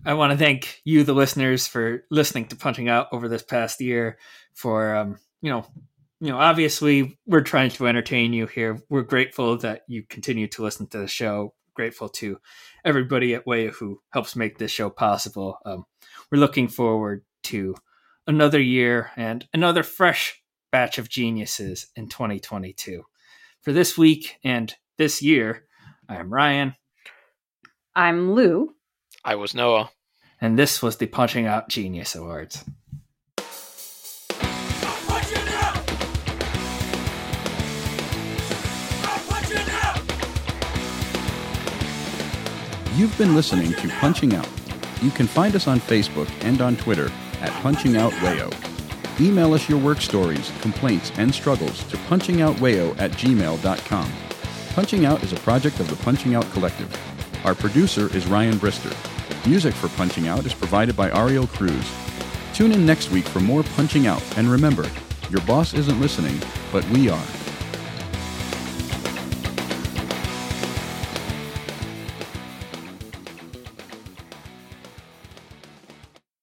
I want to thank you, the listeners, for listening to Punching Out over this past year. For um, you know, you know, obviously, we're trying to entertain you here. We're grateful that you continue to listen to the show. Grateful to everybody at Way who helps make this show possible. Um, we're looking forward to another year and another fresh batch of geniuses in 2022. For this week and this year, I am Ryan. I'm Lou. I was Noah. And this was the Punching Out Genius Awards. You've been listening to Punching Out. You can find us on Facebook and on Twitter at Punching Out Wayo. Email us your work stories, complaints, and struggles to punchingoutwayo at gmail.com. Punching Out is a project of the Punching Out Collective. Our producer is Ryan Brister. Music for Punching Out is provided by Ariel Cruz. Tune in next week for more Punching Out, and remember, your boss isn't listening, but we are.